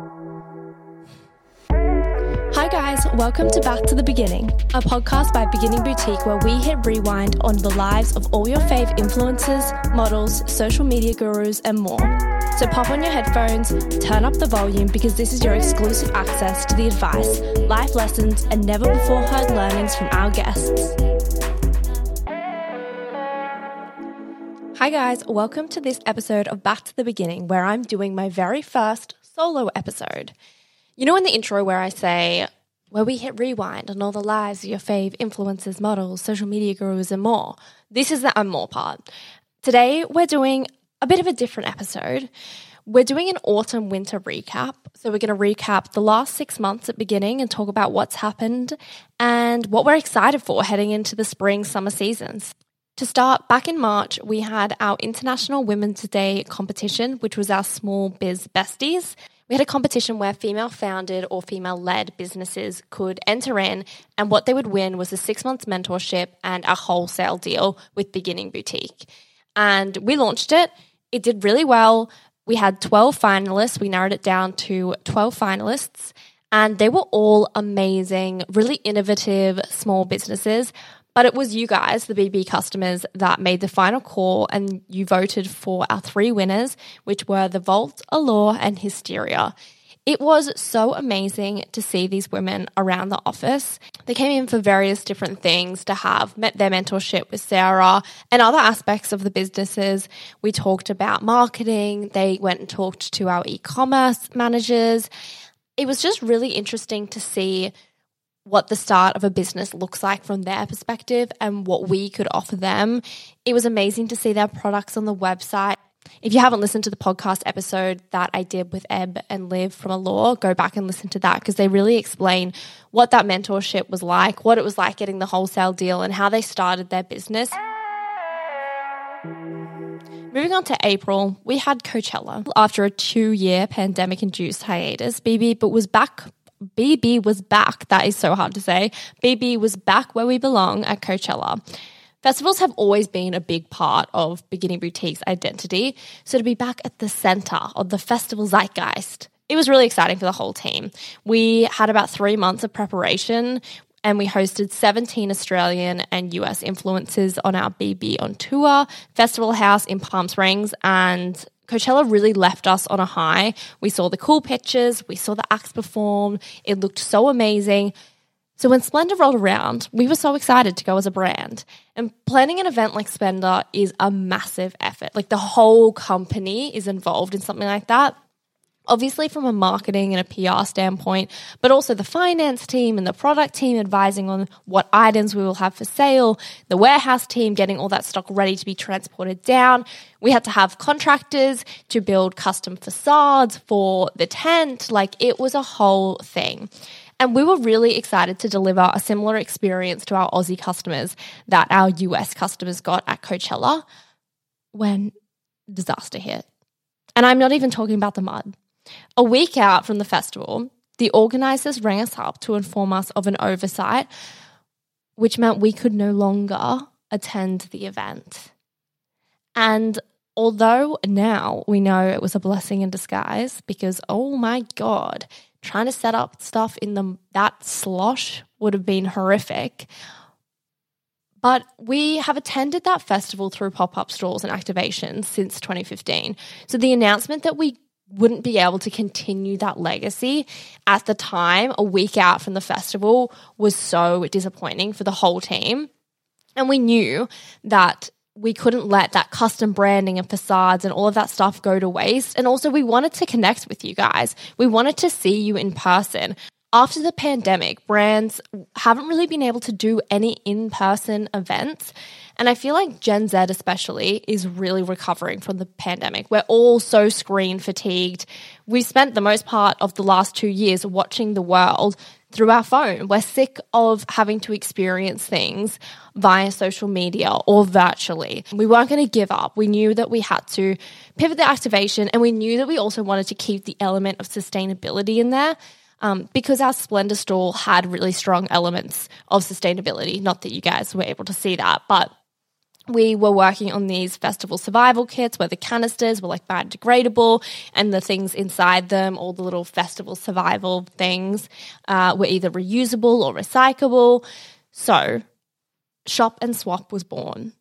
Hi, guys, welcome to Back to the Beginning, a podcast by Beginning Boutique where we hit rewind on the lives of all your fave influencers, models, social media gurus, and more. So pop on your headphones, turn up the volume because this is your exclusive access to the advice, life lessons, and never before heard learnings from our guests. Hi, guys, welcome to this episode of Back to the Beginning where I'm doing my very first solo episode. You know, in the intro where I say, where we hit rewind on all the lives of your fave influencers, models, social media gurus, and more. This is the and more part. Today, we're doing a bit of a different episode. We're doing an autumn winter recap. So, we're going to recap the last six months at beginning and talk about what's happened and what we're excited for heading into the spring summer seasons. To start, back in March, we had our International Women's Day competition, which was our small biz besties. We had a competition where female founded or female led businesses could enter in, and what they would win was a six month mentorship and a wholesale deal with Beginning Boutique. And we launched it. It did really well. We had 12 finalists. We narrowed it down to 12 finalists, and they were all amazing, really innovative small businesses. But it was you guys, the BB customers, that made the final call and you voted for our three winners, which were The Vault, Allure, and Hysteria. It was so amazing to see these women around the office. They came in for various different things to have met their mentorship with Sarah and other aspects of the businesses. We talked about marketing. They went and talked to our e-commerce managers. It was just really interesting to see what the start of a business looks like from their perspective and what we could offer them. It was amazing to see their products on the website. If you haven't listened to the podcast episode that I did with Eb and Liv from Allure, go back and listen to that because they really explain what that mentorship was like, what it was like getting the wholesale deal, and how they started their business. Moving on to April, we had Coachella. After a two year pandemic induced hiatus, BB but was back BB was back. That is so hard to say. BB was back where we belong at Coachella. Festivals have always been a big part of Beginning Boutique's identity. So to be back at the center of the festival zeitgeist, it was really exciting for the whole team. We had about three months of preparation and we hosted 17 Australian and US influencers on our BB on tour, Festival House in Palm Springs, and Coachella really left us on a high. We saw the cool pictures, we saw the acts perform, it looked so amazing. So when Splendour rolled around, we were so excited to go as a brand. And planning an event like Splendour is a massive effort. Like the whole company is involved in something like that obviously from a marketing and a PR standpoint, but also the finance team and the product team advising on what items we will have for sale, the warehouse team getting all that stock ready to be transported down. We had to have contractors to build custom facades for the tent. Like it was a whole thing. And we were really excited to deliver a similar experience to our Aussie customers that our US customers got at Coachella when disaster hit. And I'm not even talking about the mud. A week out from the festival, the organisers rang us up to inform us of an oversight, which meant we could no longer attend the event. And although now we know it was a blessing in disguise because, oh my God, trying to set up stuff in the, that slosh would have been horrific. But we have attended that festival through pop up stalls and activations since 2015. So the announcement that we wouldn't be able to continue that legacy at the time, a week out from the festival, was so disappointing for the whole team. And we knew that we couldn't let that custom branding and facades and all of that stuff go to waste. And also, we wanted to connect with you guys. We wanted to see you in person. After the pandemic, brands haven't really been able to do any in person events. And I feel like Gen Z, especially, is really recovering from the pandemic. We're all so screen fatigued. We spent the most part of the last two years watching the world through our phone. We're sick of having to experience things via social media or virtually. We weren't going to give up. We knew that we had to pivot the activation and we knew that we also wanted to keep the element of sustainability in there. Um, because our Splendour stall had really strong elements of sustainability. Not that you guys were able to see that, but we were working on these festival survival kits where the canisters were like biodegradable and the things inside them, all the little festival survival things, uh, were either reusable or recyclable. So, Shop and Swap was born.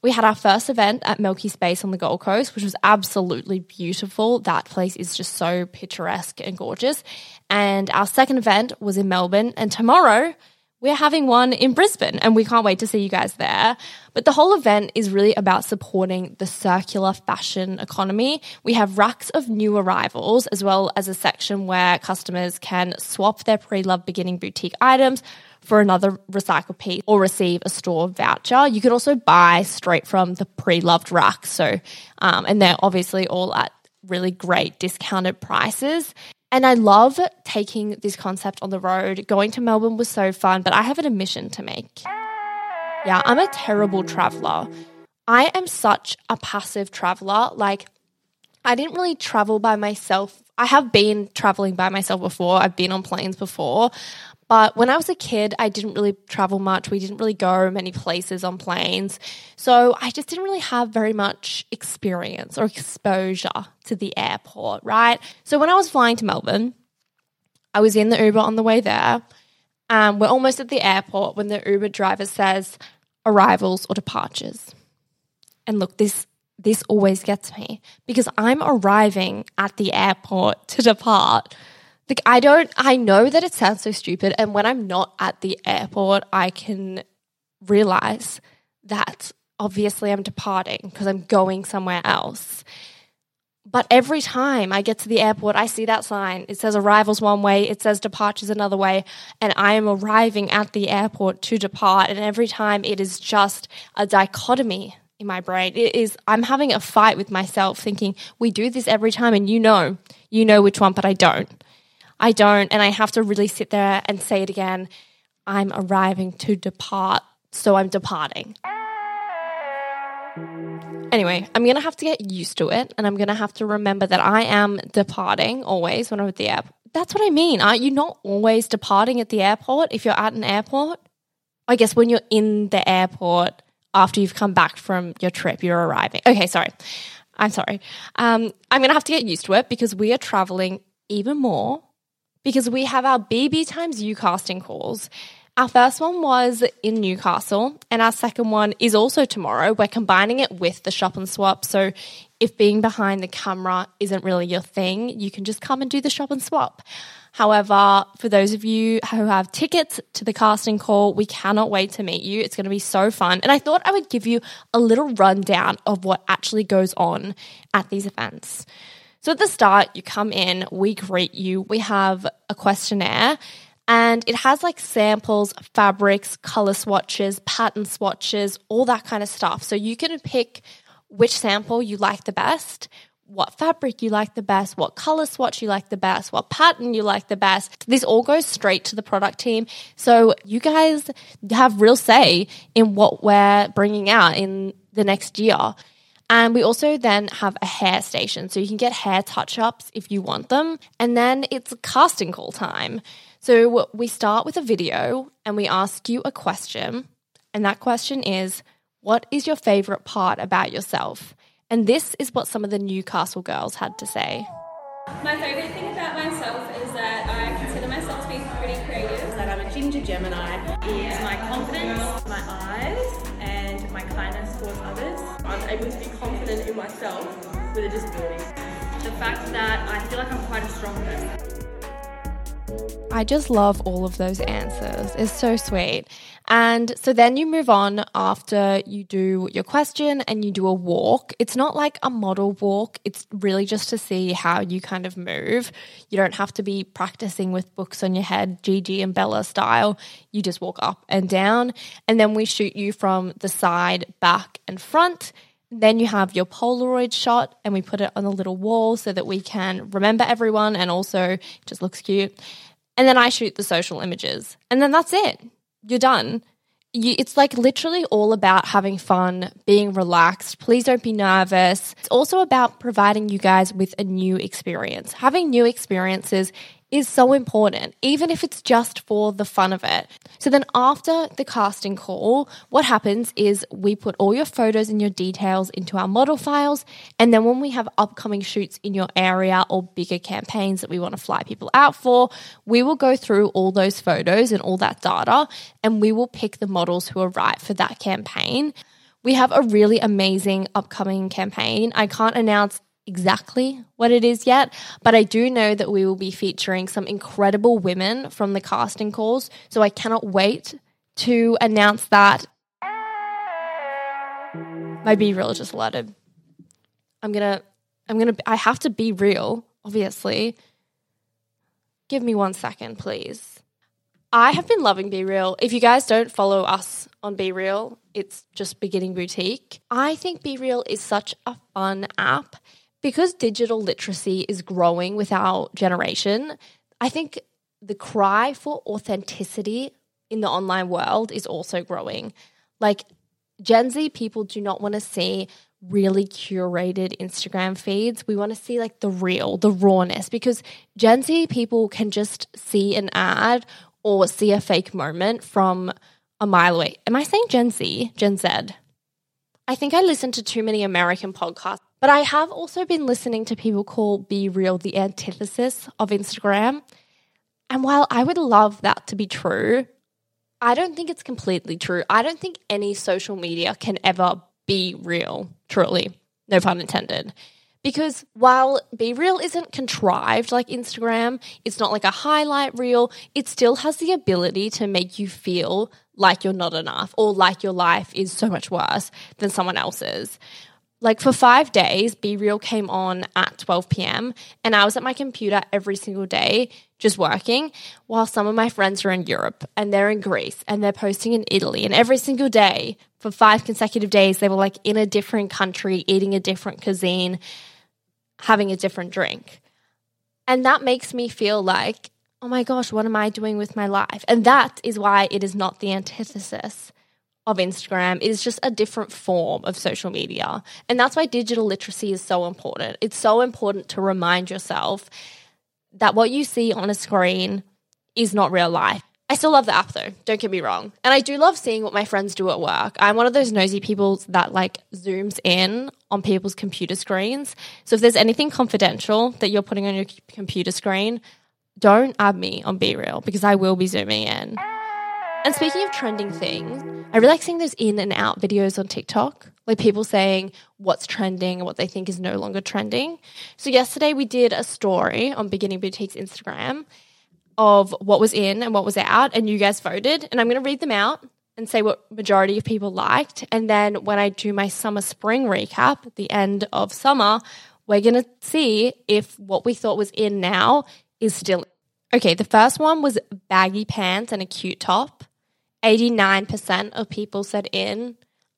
We had our first event at Milky Space on the Gold Coast, which was absolutely beautiful. That place is just so picturesque and gorgeous. And our second event was in Melbourne. And tomorrow, we're having one in Brisbane and we can't wait to see you guys there. But the whole event is really about supporting the circular fashion economy. We have racks of new arrivals as well as a section where customers can swap their pre-loved beginning boutique items for another recycled piece or receive a store voucher. You can also buy straight from the pre-loved rack. So, um, and they're obviously all at really great discounted prices. And I love taking this concept on the road. Going to Melbourne was so fun, but I have an admission to make. Yeah, I'm a terrible traveler. I am such a passive traveler. Like, I didn't really travel by myself. I have been traveling by myself before, I've been on planes before, but when I was a kid, I didn't really travel much. We didn't really go many places on planes. So I just didn't really have very much experience or exposure to the airport, right? So when I was flying to Melbourne, I was in the Uber on the way there. and we're almost at the airport when the Uber driver says arrivals or departures. And look, this this always gets me because I'm arriving at the airport to depart like I don't I know that it sounds so stupid and when I'm not at the airport I can realize that obviously I'm departing because I'm going somewhere else. But every time I get to the airport, I see that sign. It says arrivals one way, it says departures another way, and I am arriving at the airport to depart. And every time it is just a dichotomy in my brain. It is, I'm having a fight with myself thinking, we do this every time, and you know, you know which one, but I don't. I don't. And I have to really sit there and say it again. I'm arriving to depart, so I'm departing. Anyway, I'm going to have to get used to it and I'm going to have to remember that I am departing always when I'm at the airport. That's what I mean. Aren't you not always departing at the airport if you're at an airport? I guess when you're in the airport after you've come back from your trip, you're arriving. Okay, sorry. I'm sorry. Um, I'm going to have to get used to it because we are traveling even more because we have our BB times U casting calls. Our first one was in Newcastle, and our second one is also tomorrow. We're combining it with the shop and swap. So, if being behind the camera isn't really your thing, you can just come and do the shop and swap. However, for those of you who have tickets to the casting call, we cannot wait to meet you. It's going to be so fun. And I thought I would give you a little rundown of what actually goes on at these events. So at the start, you come in, we greet you, we have a questionnaire, and it has like samples, fabrics, color swatches, pattern swatches, all that kind of stuff. So you can pick which sample you like the best, what fabric you like the best, what color swatch you like the best, what pattern you like the best. This all goes straight to the product team. So you guys have real say in what we're bringing out in the next year. And we also then have a hair station. So you can get hair touch ups if you want them. And then it's casting call time. So we start with a video and we ask you a question. And that question is What is your favorite part about yourself? And this is what some of the Newcastle girls had to say. My favorite thing about myself able to be confident in myself with a disability. The fact that I feel like I'm quite a strong person. I just love all of those answers. It's so sweet. And so then you move on after you do your question and you do a walk. It's not like a model walk, it's really just to see how you kind of move. You don't have to be practicing with books on your head, Gigi and Bella style. You just walk up and down. And then we shoot you from the side, back, and front. Then you have your Polaroid shot, and we put it on a little wall so that we can remember everyone and also just looks cute. And then I shoot the social images. And then that's it. You're done. You, it's like literally all about having fun, being relaxed. Please don't be nervous. It's also about providing you guys with a new experience. Having new experiences is so important, even if it's just for the fun of it. So then after the casting call, what happens is we put all your photos and your details into our model files. And then when we have upcoming shoots in your area or bigger campaigns that we want to fly people out for, we will go through all those photos and all that data and we will pick the models who are right for that campaign. We have a really amazing upcoming campaign. I can't announce exactly what it is yet, but I do know that we will be featuring some incredible women from the casting calls. So I cannot wait to announce that. My BeReal just alerted. I'm gonna, I'm gonna, I have to be real, obviously. Give me one second, please. I have been loving BeReal. If you guys don't follow us on BeReal, it's just Beginning Boutique. I think BeReal is such a fun app because digital literacy is growing with our generation, I think the cry for authenticity in the online world is also growing. Like Gen Z people do not want to see really curated Instagram feeds. We want to see like the real, the rawness, because Gen Z people can just see an ad or see a fake moment from a mile away. Am I saying Gen Z? Gen Z? I think I listen to too many American podcasts but I have also been listening to people call BeReal the antithesis of Instagram. And while I would love that to be true, I don't think it's completely true. I don't think any social media can ever be real, truly. No pun intended. Because while BeReal isn't contrived like Instagram, it's not like a highlight reel, it still has the ability to make you feel like you're not enough or like your life is so much worse than someone else's like for five days, BeReal came on at 12 p.m. and I was at my computer every single day just working while some of my friends are in Europe and they're in Greece and they're posting in Italy. And every single day for five consecutive days, they were like in a different country, eating a different cuisine, having a different drink. And that makes me feel like, oh my gosh, what am I doing with my life? And that is why it is not the antithesis of Instagram is just a different form of social media. And that's why digital literacy is so important. It's so important to remind yourself that what you see on a screen is not real life. I still love the app though, don't get me wrong. And I do love seeing what my friends do at work. I'm one of those nosy people that like zooms in on people's computer screens. So if there's anything confidential that you're putting on your computer screen, don't add me on BeReal because I will be zooming in. And speaking of trending things, I really like seeing those in and out videos on TikTok, like people saying what's trending and what they think is no longer trending. So, yesterday we did a story on Beginning Boutique's Instagram of what was in and what was out, and you guys voted. And I'm going to read them out and say what majority of people liked. And then when I do my summer spring recap at the end of summer, we're going to see if what we thought was in now is still. Okay, the first one was baggy pants and a cute top. 89% of people said in.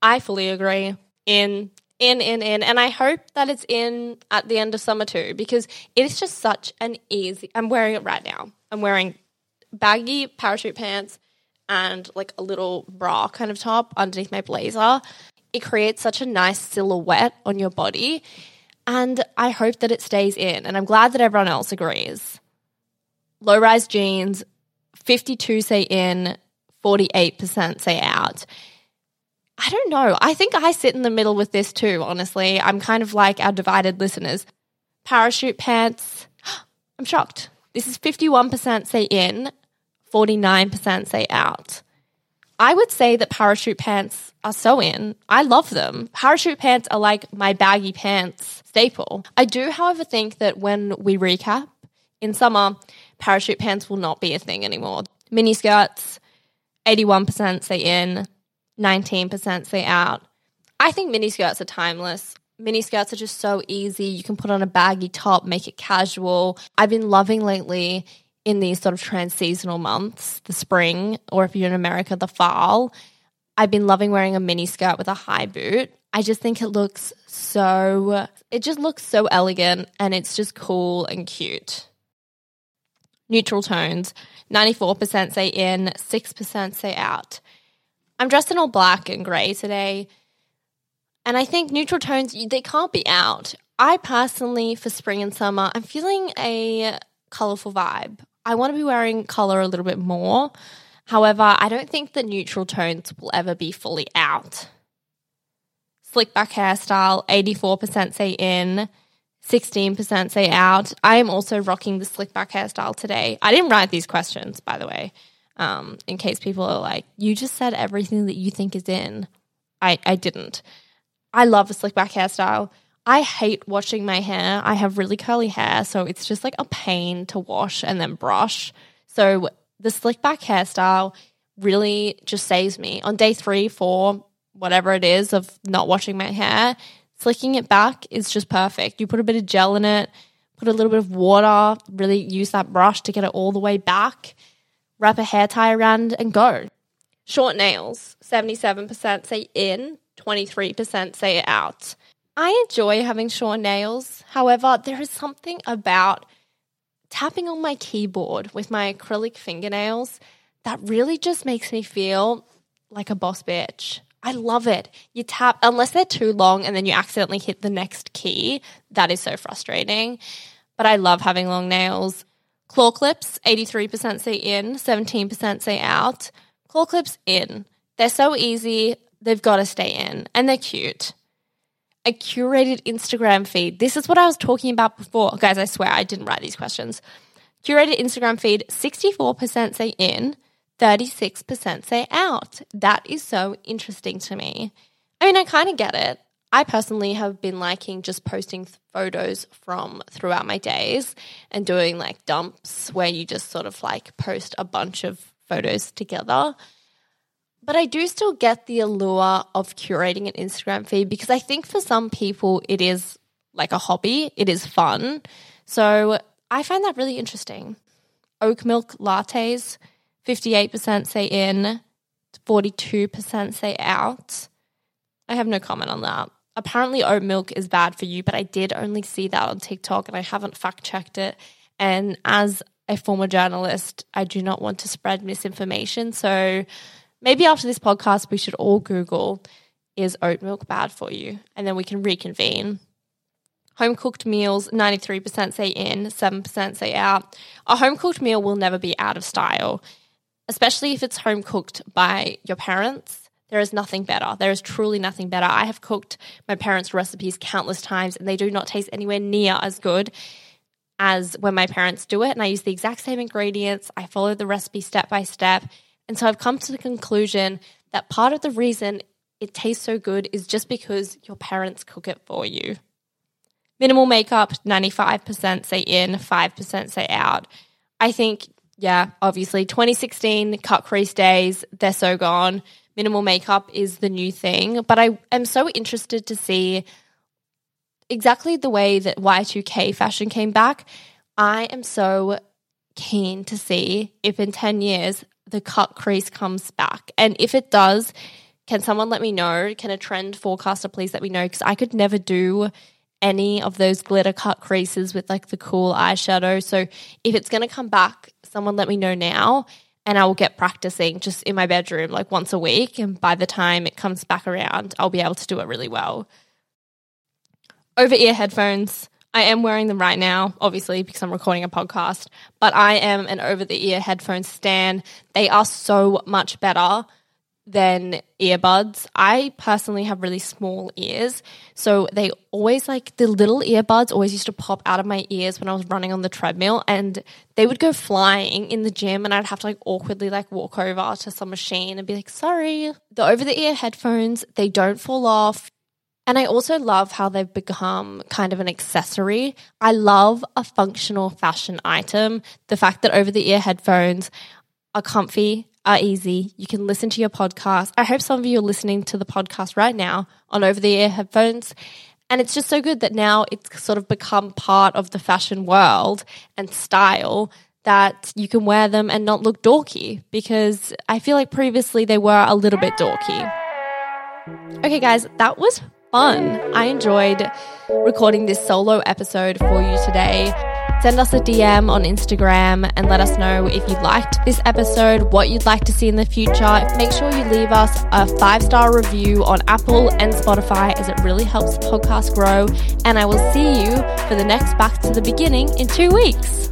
I fully agree. In, in, in, in. And I hope that it's in at the end of summer too, because it is just such an easy. I'm wearing it right now. I'm wearing baggy parachute pants and like a little bra kind of top underneath my blazer. It creates such a nice silhouette on your body. And I hope that it stays in. And I'm glad that everyone else agrees. Low rise jeans, 52 say in, 48% say out. I don't know. I think I sit in the middle with this too, honestly. I'm kind of like our divided listeners. Parachute pants, I'm shocked. This is 51% say in, 49% say out. I would say that parachute pants are so in. I love them. Parachute pants are like my baggy pants staple. I do, however, think that when we recap in summer, parachute pants will not be a thing anymore. Mini skirts, 81% say in, 19% say out. I think mini skirts are timeless. Mini skirts are just so easy. You can put on a baggy top, make it casual. I've been loving lately in these sort of trans seasonal months, the spring, or if you're in America, the fall. I've been loving wearing a mini skirt with a high boot. I just think it looks so, it just looks so elegant and it's just cool and cute. Neutral tones. 94% say in, 6% say out. I'm dressed in all black and grey today. And I think neutral tones, they can't be out. I personally, for spring and summer, I'm feeling a colorful vibe. I want to be wearing color a little bit more. However, I don't think the neutral tones will ever be fully out. Slick back hairstyle, 84% say in, 16% say out. I am also rocking the slick back hairstyle today. I didn't write these questions, by the way, um, in case people are like, you just said everything that you think is in. I, I didn't. I love a slick back hairstyle. I hate washing my hair. I have really curly hair, so it's just like a pain to wash and then brush. So the slick back hairstyle really just saves me. On day three, four, whatever it is of not washing my hair, slicking it back is just perfect. You put a bit of gel in it, put a little bit of water, really use that brush to get it all the way back, wrap a hair tie around and go. Short nails, 77% say in, 23% say out. I enjoy having short nails. However, there is something about tapping on my keyboard with my acrylic fingernails that really just makes me feel like a boss bitch. I love it. You tap, unless they're too long and then you accidentally hit the next key. That is so frustrating. But I love having long nails. Claw clips, 83% say in, 17% say out. Claw clips in. They're so easy. They've got to stay in and they're cute a curated Instagram feed. This is what I was talking about before. Guys, I swear I didn't write these questions. Curated Instagram feed 64% say in, 36% say out. That is so interesting to me. I mean, I kind of get it. I personally have been liking just posting photos from throughout my days and doing like dumps where you just sort of like post a bunch of photos together. But I do still get the allure of curating an Instagram feed because I think for some people it is like a hobby, it is fun. So I find that really interesting. Oat milk lattes, 58% say in, 42% say out. I have no comment on that. Apparently, oat milk is bad for you, but I did only see that on TikTok and I haven't fact checked it. And as a former journalist, I do not want to spread misinformation. So maybe after this podcast, we should all Google is oat milk bad for you? And then we can reconvene. Home cooked meals, 93% say in, 7% say out. A home cooked meal will never be out of style, especially if it's home cooked by your parents. There is nothing better. There is truly nothing better. I have cooked my parents' recipes countless times and they do not taste anywhere near as good as when my parents do it. And I use the exact same ingredients. I follow the recipe step by step and so I've come to the conclusion that part of the reason it tastes so good is just because your parents cook it for you. Minimal makeup, 95% say in, 5% say out. I think, yeah, obviously 2016 cut crease days, they're so gone. Minimal makeup is the new thing, but I am so interested to see exactly the way that Y2K fashion came back. I am so keen to see if in 10 years the cut crease comes back. And if it does, can someone let me know? Can a trend forecaster please let me know? Because I could never do any of those glitter cut creases with like the cool eyeshadow. So if it's going to come back, someone let me know now and I will get practicing just in my bedroom like once a week. And by the time it comes back around, I'll be able to do it really well. Over ear headphones. I am wearing them right now, obviously, because I'm recording a podcast, but I am an over the ear headphone stand. They are so much better than earbuds. I personally have really small ears, so they always like the little earbuds always used to pop out of my ears when I was running on the treadmill and they would go flying in the gym and I'd have to like awkwardly like walk over to some machine and be like, "Sorry." The over the ear headphones, they don't fall off. And I also love how they've become kind of an accessory. I love a functional fashion item. The fact that over the ear headphones are comfy, are easy. You can listen to your podcast. I hope some of you are listening to the podcast right now on over the ear headphones. And it's just so good that now it's sort of become part of the fashion world and style that you can wear them and not look dorky because I feel like previously they were a little bit dorky. Okay, guys, that was fun. I enjoyed recording this solo episode for you today. Send us a DM on Instagram and let us know if you liked this episode, what you'd like to see in the future. Make sure you leave us a five star review on Apple and Spotify as it really helps the podcast grow. And I will see you for the next Back to the Beginning in two weeks.